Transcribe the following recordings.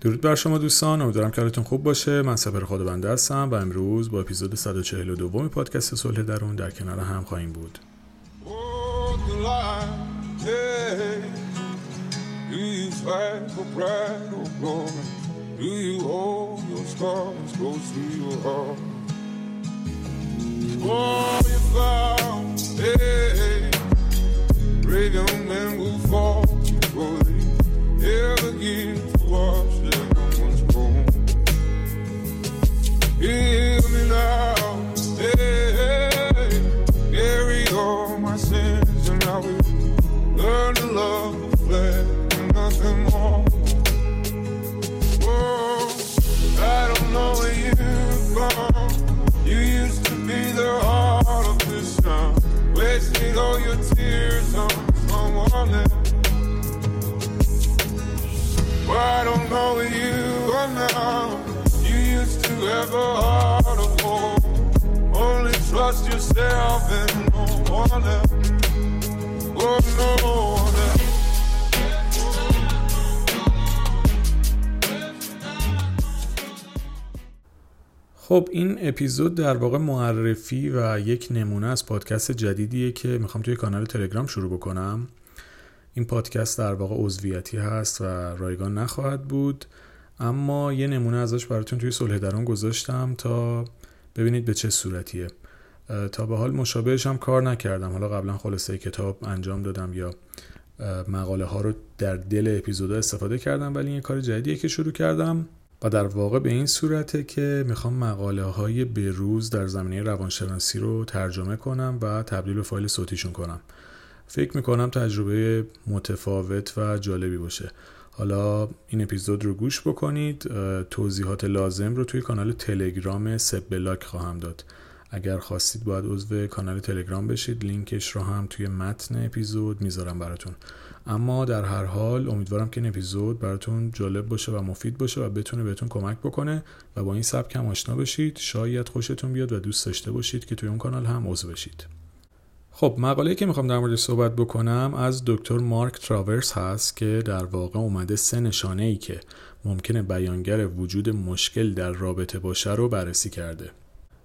درود بر شما دوستان امیدوارم که حالتون خوب باشه. من سپر خود بنده هستم و امروز با اپیزود 142 پادکست صلح درون در کنار هم خواهیم بود. Heal heart of. Only trust yourself and no one. Oh, no one. خب این اپیزود در واقع معرفی و یک نمونه از پادکست جدیدیه که می‌خوام توی کانال تلگرام شروع بکنم این پادکست در واقع عضویتی هست و رایگان نخواهد بود اما یه نمونه ازش براتون توی صلح درون گذاشتم تا ببینید به چه صورتیه. تا به حال مشابهش هم کار نکردم. حالا قبلا خلاصه کتاب انجام دادم یا مقاله ها رو در دل اپیزودا استفاده کردم ولی یه کار جدیدیه که شروع کردم و در واقع به این صورته که می‌خوام مقاله های بروز در زمینه روانشناسی رو ترجمه کنم و تبدیل به فایل صوتیشون کنم. فکر می‌کنم تجربه متفاوت و جالبی باشه. حالا این اپیزود رو گوش بکنید. توضیحات لازم رو توی کانال تلگرام سب بلاک خواهم داد. اگر خواستید باید عضو کانال تلگرام بشید. لینکش رو هم توی متن اپیزود می‌ذارم براتون. اما در هر حال امیدوارم که این اپیزود براتون جالب باشه و مفید باشه و بتونه بهتون کمک بکنه و با این سبک هم آشنا بشید. شاید خوشتون بیاد و دوست داشته باشید که توی اون کانال هم عضو بشید. خب مقاله‌ای که می‌خوام در مورد صحبت بکنم از دکتر مارک تراورس هست که در واقع اومده سه نشانه ای که ممکنه بیانگر وجود مشکل در رابطه باشه رو بررسی کرده.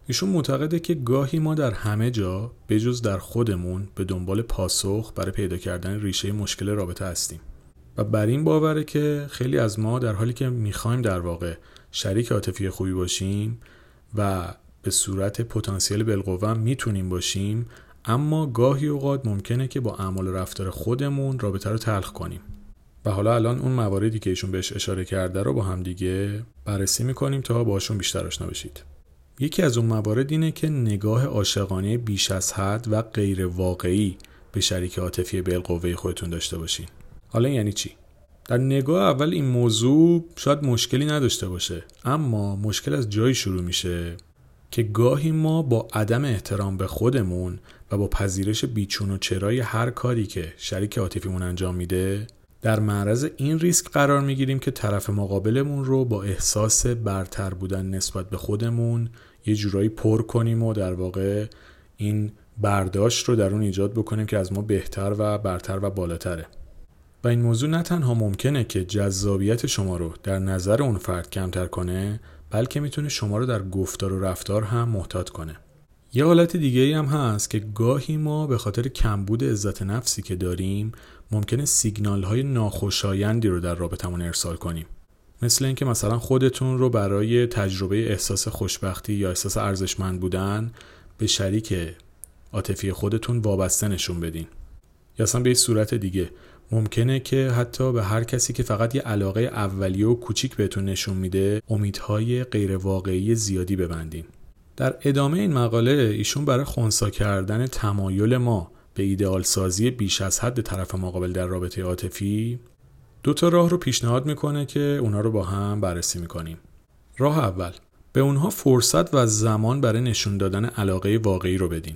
ایشون معتقده که گاهی ما در همه جا بجز در خودمون به دنبال پاسخ برای پیدا کردن ریشه مشکل رابطه هستیم. و بر این باوره که خیلی از ما در حالی که می‌خوایم در واقع شریک عاطفی خوبی باشیم و به صورت پتانسیل بالقوه می‌تونیم باشیم اما گاهی اوقات ممکنه که با اعمال و رفتار خودمون رابطه رو تلخ کنیم. و حالا الان اون مواردی که ایشون بهش اشاره کرده رو با هم دیگه بررسی می‌کنیم تا باشون بیشتر آشنا بشید. یکی از اون موارد اینه که نگاه عاشقانه بیش از حد و غیر واقعی به شریک عاطفی بالقوه خودتون داشته باشین. حالا یعنی چی؟ در نگاه اول این موضوع شاید مشکلی نداشته باشه اما مشکل از جایی شروع میشه که گاهی ما با عدم احترام به خودمون و با پذیرش بیچون و چرای هر کاری که شریک عاطفیمون انجام میده در معرض این ریسک قرار می‌گیریم که طرف مقابلمون رو با احساس برتر بودن نسبت به خودمون یه جورایی پر کنیم و در واقع این برداشت رو در اون ایجاد بکنیم که از ما بهتر و برتر و بالاتره. و این موضوع نه تنها ممکنه که جذابیت شما رو در نظر اون فرد کمتر کنه بلکه می‌تونه شما رو در گفتار و رفتار هم محتاط کنه. یه حالت دیگه ای هم هست که گاهی ما به خاطر کمبود عزت نفسی که داریم ممکنه سیگنال های ناخوشایندی رو در رابطمون ارسال کنیم. مثل اینکه مثلا خودتون رو برای تجربه احساس خوشبختی یا احساس ارزشمند بودن به شریک عاطفی خودتون وابسته نشون بدین. یا اصلا به صورت دیگه ممکنه که حتی به هر کسی که فقط یه علاقه اولیه و کوچیک بهتون نشون میده امیدهای غیر واقعی زیادی ببندین. در ادامه این مقاله ایشون برای خونسا کردن تمایل ما به ایدئال سازی بیش از حد طرف مقابل در رابطه عاطفی دو تا راه رو پیشنهاد می‌کنه که اونا رو با هم بررسی می‌کنیم. راه اول به اونها فرصت و زمان برای نشون دادن علاقه واقعی رو بدین.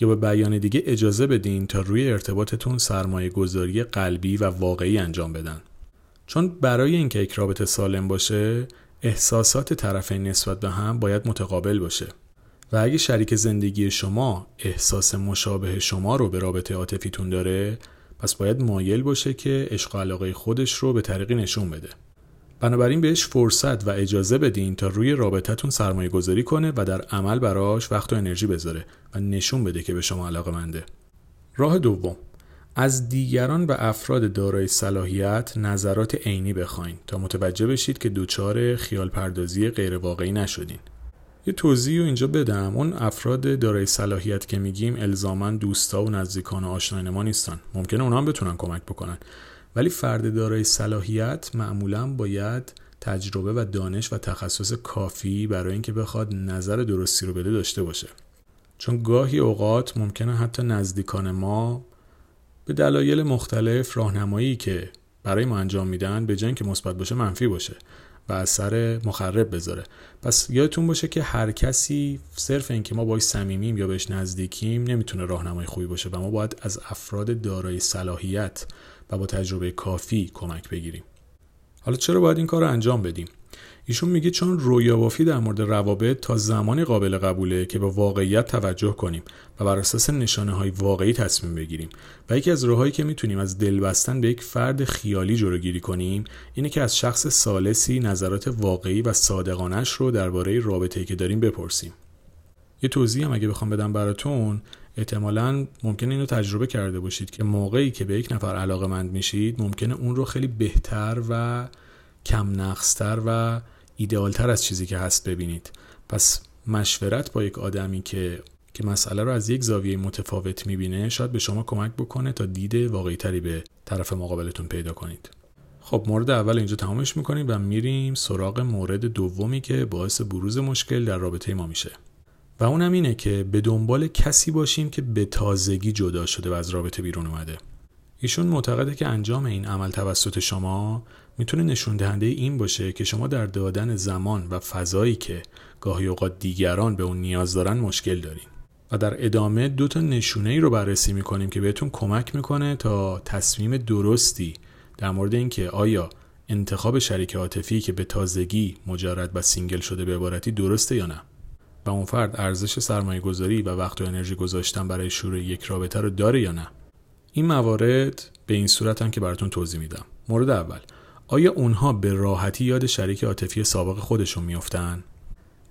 یا به بیان دیگه اجازه بدین تا روی ارتباطتون سرمایه گذاری قلبی و واقعی انجام بدن. چون برای اینکه یک رابطه سالم باشه احساسات طرفین نسبت به هم باید متقابل باشه. و اگه شریک زندگی شما احساس مشابه شما رو به رابطه عاطفیتون داره پس باید مایل باشه که عشق علاقه خودش رو به طریقی نشون بده. بنابراین بهش فرصت و اجازه بدین تا روی رابطتون سرمایه گذاری کنه و در عمل براش وقت و انرژی بذاره و نشون بده که به شما علاقه منده. راه دوم از دیگران و افراد دارای صلاحیت نظرات عینی بخواین تا متوجه بشید که دچار خیال پردازی غیر واقعی نشدین. یه توضیح رو اینجا بدم اون افراد دارای صلاحیت که میگیم الزاما دوستا و نزدیکان و آشنایان ما نیستن ممکنه اونا هم بتونن کمک بکنن ولی فرد دارای صلاحیت معمولا باید تجربه و دانش و تخصص کافی برای اینکه بخواد نظر درستی رو بده داشته باشه. چون گاهی اوقات ممکنه حتی نزدیکان ما به دلایل مختلف راهنمایی که برای ما انجام میدن به جای که مثبت باشه منفی باشه. و اثر مخرب بذاره. پس یادتون باشه که هر کسی صرف اینکه ما باش صمیمیم یا بهش نزدیکیم نمی‌تونه راهنمای خوبی باشه و ما باید از افراد دارای صلاحیت و با تجربه کافی کمک بگیریم. حالا چرا باید این کار رو انجام بدیم؟ ایشون میگه چون رویابافی در مورد روابط تا زمانی قابل قبوله که به واقعیت توجه کنیم و بر اساس نشانه های واقعی تصمیم بگیریم. و یکی از راههایی که می‌تونیم از دل بستن به یک فرد خیالی جلوگیری کنیم اینه که از شخص سالسی نظرات واقعی و صادقانش رو درباره رابطه‌ای که داریم بپرسیم. یه توضیح هم اگه بخوام بدم براتون احتمالا ممکنه اینو تجربه کرده باشید که موقعی که به یک نفر علاقه مند میشید ممکنه اون رو خیلی بهتر و کم نقصتر و ایدئالتر از چیزی که هست ببینید. پس مشورت با یک آدمی که که مسئله رو از یک زاویه متفاوت می‌بینه شاید به شما کمک بکنه تا دید واقعی تری به طرف مقابلتون پیدا کنید. خب مورد اول اینجا تمامش می‌کنیم و میریم سراغ مورد دومی که باعث بروز مشکل در رابطه ما میشه. و اونم اینه که به دنبال کسی باشیم که به تازگی جدا شده و از رابطه بیرون اومده. ایشون معتقده که انجام این عمل توسط شما می‌تونه نشون دهنده این باشه که شما در دادن زمان و فضایی که گاهی اوقات دیگران به اون نیاز دارن مشکل دارین. و در ادامه دو تا نشونه ای رو بررسی می‌کنیم که بهتون کمک می‌کنه تا تصمیم درستی در مورد اینکه آیا انتخاب شریک عاطفی که به تازگی مجرد و single شده به عبارتی درسته یا نه. و اون فرد ارزش سرمایه گذاری و وقت و انرژی گذاشتن برای شروع یک رابطه رو داره یا نه. این موارد به این صورت هم که براتون توضیح میدم. مورد اول. آیا اونها به راحتی یاد شریک عاطفی سابق خودشون میافتن؟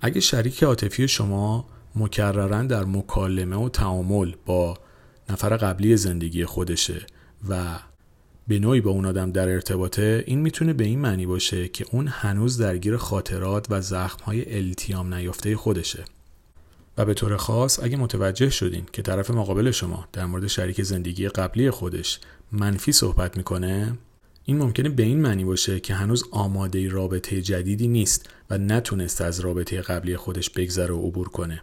اگه شریک عاطفی شما مکررا در مکالمه و تعامل با نفر قبلی زندگی خودشه و به نوعی با اون آدم در ارتباطه این می‌تونه به این معنی باشه که اون هنوز درگیر خاطرات و زخمهای التیام نیافته خودشه. و به طور خاص اگه متوجه شدین که طرف مقابل شما در مورد شریک زندگی قبلی خودش منفی صحبت می‌کنه این ممکنه به این معنی باشه که هنوز آماده رابطه جدیدی نیست و نتونست از رابطه قبلی خودش بگذره و عبور کنه.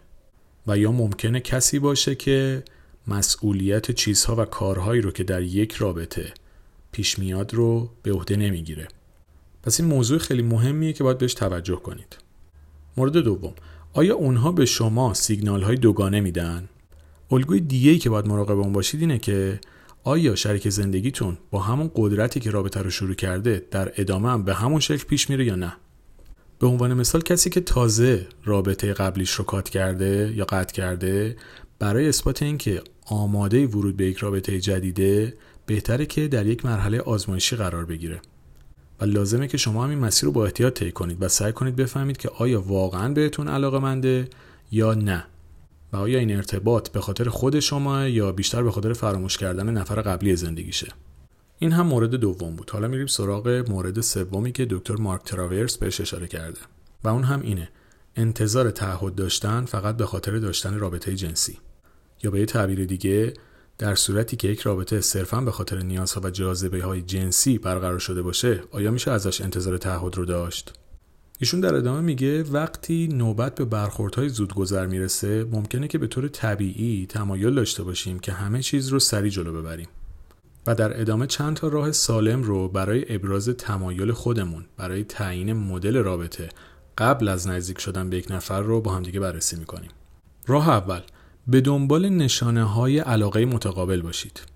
و یا ممکنه کسی باشه که مسئولیت چیزها و کارهایی رو که در یک رابطه پیش میاد رو به عهده نمی‌گیره. پس این موضوع خیلی مهمیه که باید بهش توجه کنید. مورد دوم آیا اونها به شما سیگنال های دوگانه میدن؟ الگوی دیگه ای که باید مراقب اون باشید اینه که آیا شریک زندگیتون با همون قدرتی که رابطه رو شروع کرده در ادامه هم به همون شکل پیش میره یا نه؟ به عنوان مثال کسی که تازه رابطه قبلیش رو کات کرده یا قطع کرده برای اثبات اینکه آماده ورود به یک رابطه جدیده بهتره که در یک مرحله آزمایشی قرار بگیره. و لازمه که شما هم این مسیر رو با احتیاط طی کنید و سعی کنید بفهمید که آیا واقعا بهتون علاقه منده یا نه. و آیا این ارتباط به خاطر خود شما یا بیشتر به خاطر فراموش کردن نفر قبلی زندگیشه؟ این هم مورد دوم بود. حالا میریم سراغ مورد سومی که دکتر مارک تراورس بهش اشاره کرده. و اون هم اینه. انتظار تعهد داشتن فقط به خاطر داشتن رابطه جنسی. یا به یه تعبیر دیگه در صورتی که یک رابطه صرفا به خاطر نیازها و جاذبه های جنسی برقرار شده باشه آیا میشه ازش انتظار تعهد رو داشت؟ ایشون در ادامه میگه وقتی نوبت به برخوردهای زودگذر می‌رسه ممکنه که به طور طبیعی تمایل داشته باشیم که همه چیز رو سری جلو ببریم. و در ادامه چند تا راه سالم رو برای ابراز تمایل خودمون برای تعیین مدل رابطه قبل از نزدیک شدن به یک نفر رو با همدیگه بررسی می‌کنیم. راه اول به دنبال نشانه های علاقه متقابل باشید.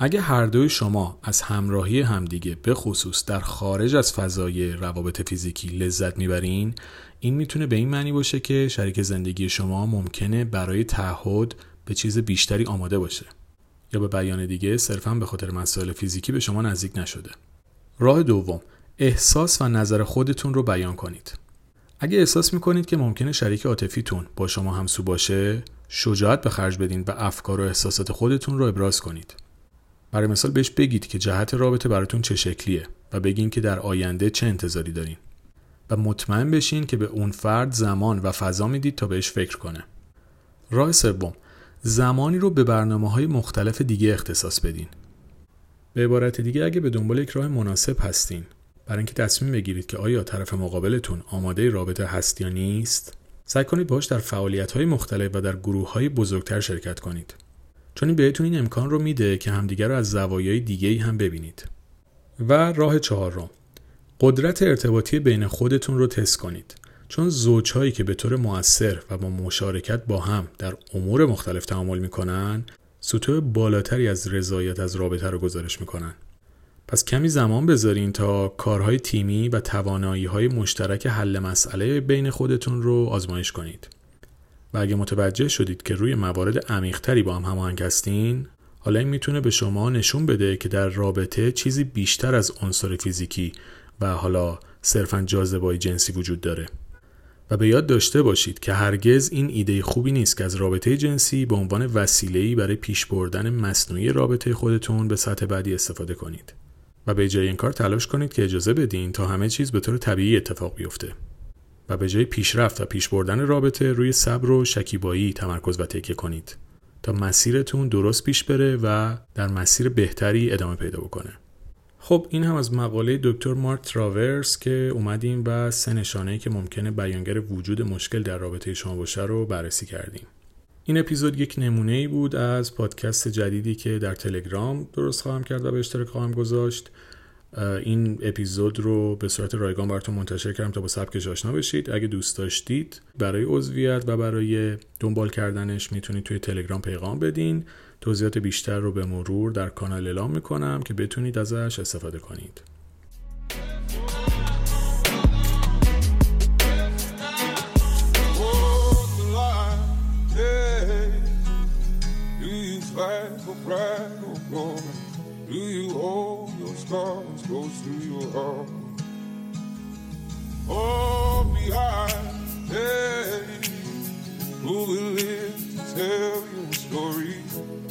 اگه هر دوی شما از همراهی همدیگه به خصوص در خارج از فضای روابط فیزیکی لذت می‌برین این می‌تونه به این معنی باشه که شریک زندگی شما ممکنه برای تعهد به چیز بیشتری آماده باشه. یا به بیان دیگه صرفا به خاطر مسائل فیزیکی به شما نزدیک نشده. راه دوم احساس و نظر خودتون رو بیان کنید. اگه احساس می‌کنید که ممکنه شریک عاطفیتون با شما همسو باشه شجاعت به خرج بدین و افکار و احساسات خودتون رو ابراز کنید. برای مثال بهش بگید که جهت رابطه براتون چه شکلیه و بگین که در آینده چه انتظاری دارین. و مطمئن بشین که به اون فرد زمان و فضا می‌دید تا بهش فکر کنه. راه سوم زمانی رو به برنامه های مختلف دیگه اختصاص بدین. به عبارت دیگه اگه به دنبال یک راه مناسب هستین برای اینکه تصمیم بگیرید که آیا طرف مقابلتون آماده رابطه هست یا نیست سعی کنید باش در فعالیت های مختلف و در گروه های بزرگتر شرکت کنید. چون این بهتون این امکان رو میده که همدیگر رو از زوایای دیگه هم ببینید. و راه چهارم. قدرت ارتباطی بین خودتون رو تست کنید. چون زوجهایی که به طور موثر و با مشارکت با هم در امور مختلف تعامل می‌کنن سطوح بالاتری از رضایت از رابطه رو گزارش می‌کنن. پس کمی زمان بذارین تا کارهای تیمی و توانایی های مشترک حل مسئله بین خودتون رو آزمایش کنید. و اگه متوجه شدید که روی موارد عمیقتری با هم هماهنگ هستین حالا این می‌تونه به شما نشون بده که در رابطه چیزی بیشتر از عنصر فیزیکی و حالا صرفا جاذبه جنسی وجود داره. و به یاد داشته باشید که هرگز این ایده خوبی نیست که از رابطه جنسی به عنوان وسیله‌ای برای پیش بردن مصنوعی رابطه خودتون به سطح بعدی استفاده کنید. و به جای این کار تلاش کنید که اجازه بدین تا همه چیز به طور طبیعی اتفاق بیفته. و به جای پیشرفت و پیش بردن رابطه روی صبر و شکیبایی تمرکز و تکیه کنید تا مسیرتون درست پیش بره و در مسیر بهتری ادامه پیدا بکنه. خب این هم از مقاله دکتر مارک تراورس که اومدیم و سه نشانه که ممکنه بیانگر وجود مشکل در رابطه شما باشه رو بررسی کردیم. این اپیزود یک نمونه ای بود از پادکست جدیدی که در تلگرام درست خواهم کرد و به اشتراک خواهم گذاشت. این اپیزود رو به صورت رایگان براتون منتشر کردم تا با سبکش آشنا بشید. اگه دوست داشتید برای عضویت و برای دنبال کردنش می‌تونید توی تلگرام پیغام بدین. توضیحات بیشتر رو به مرور در کانال اعلام می‌کنم که بتونید ازش استفاده کنید.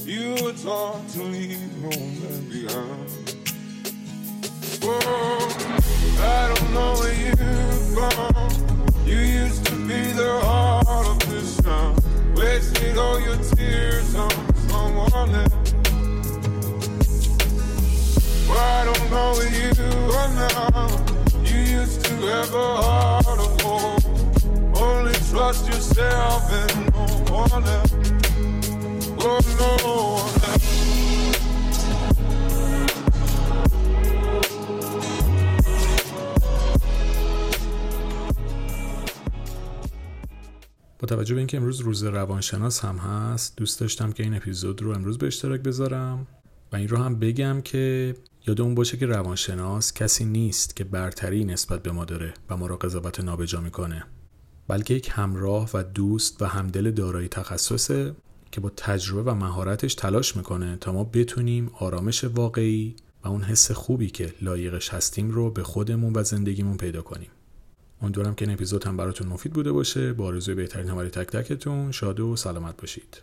You were taught to leave no man behind. Whoa, I don't know where you've gone. You used to be the heart of this town. Wasted all your tears on someone else. I don't know where you now. You used to have a heart of gold. Only trust yourself and no one else. با توجه به اینکه امروز روز روانشناس هم هست دوست داشتم که این اپیزود رو امروز به اشتراک بذارم و این رو هم بگم که یادمون باشه که روانشناس کسی نیست که برتری نسبت به ما داره و ما را قضاوت نابجا می‌کنه بلکه یک همراه و دوست و همدل دارای تخصصه که با تجربه و مهارتش تلاش می‌کنه تا ما بتونیم آرامش واقعی و اون حس خوبی که لایقش هستیم رو به خودمون و زندگیمون پیدا کنیم. امیدوارم که این اپیزود هم براتون مفید بوده باشه. با آرزوی بهترین برای تک تکتون شاد و سلامت باشید.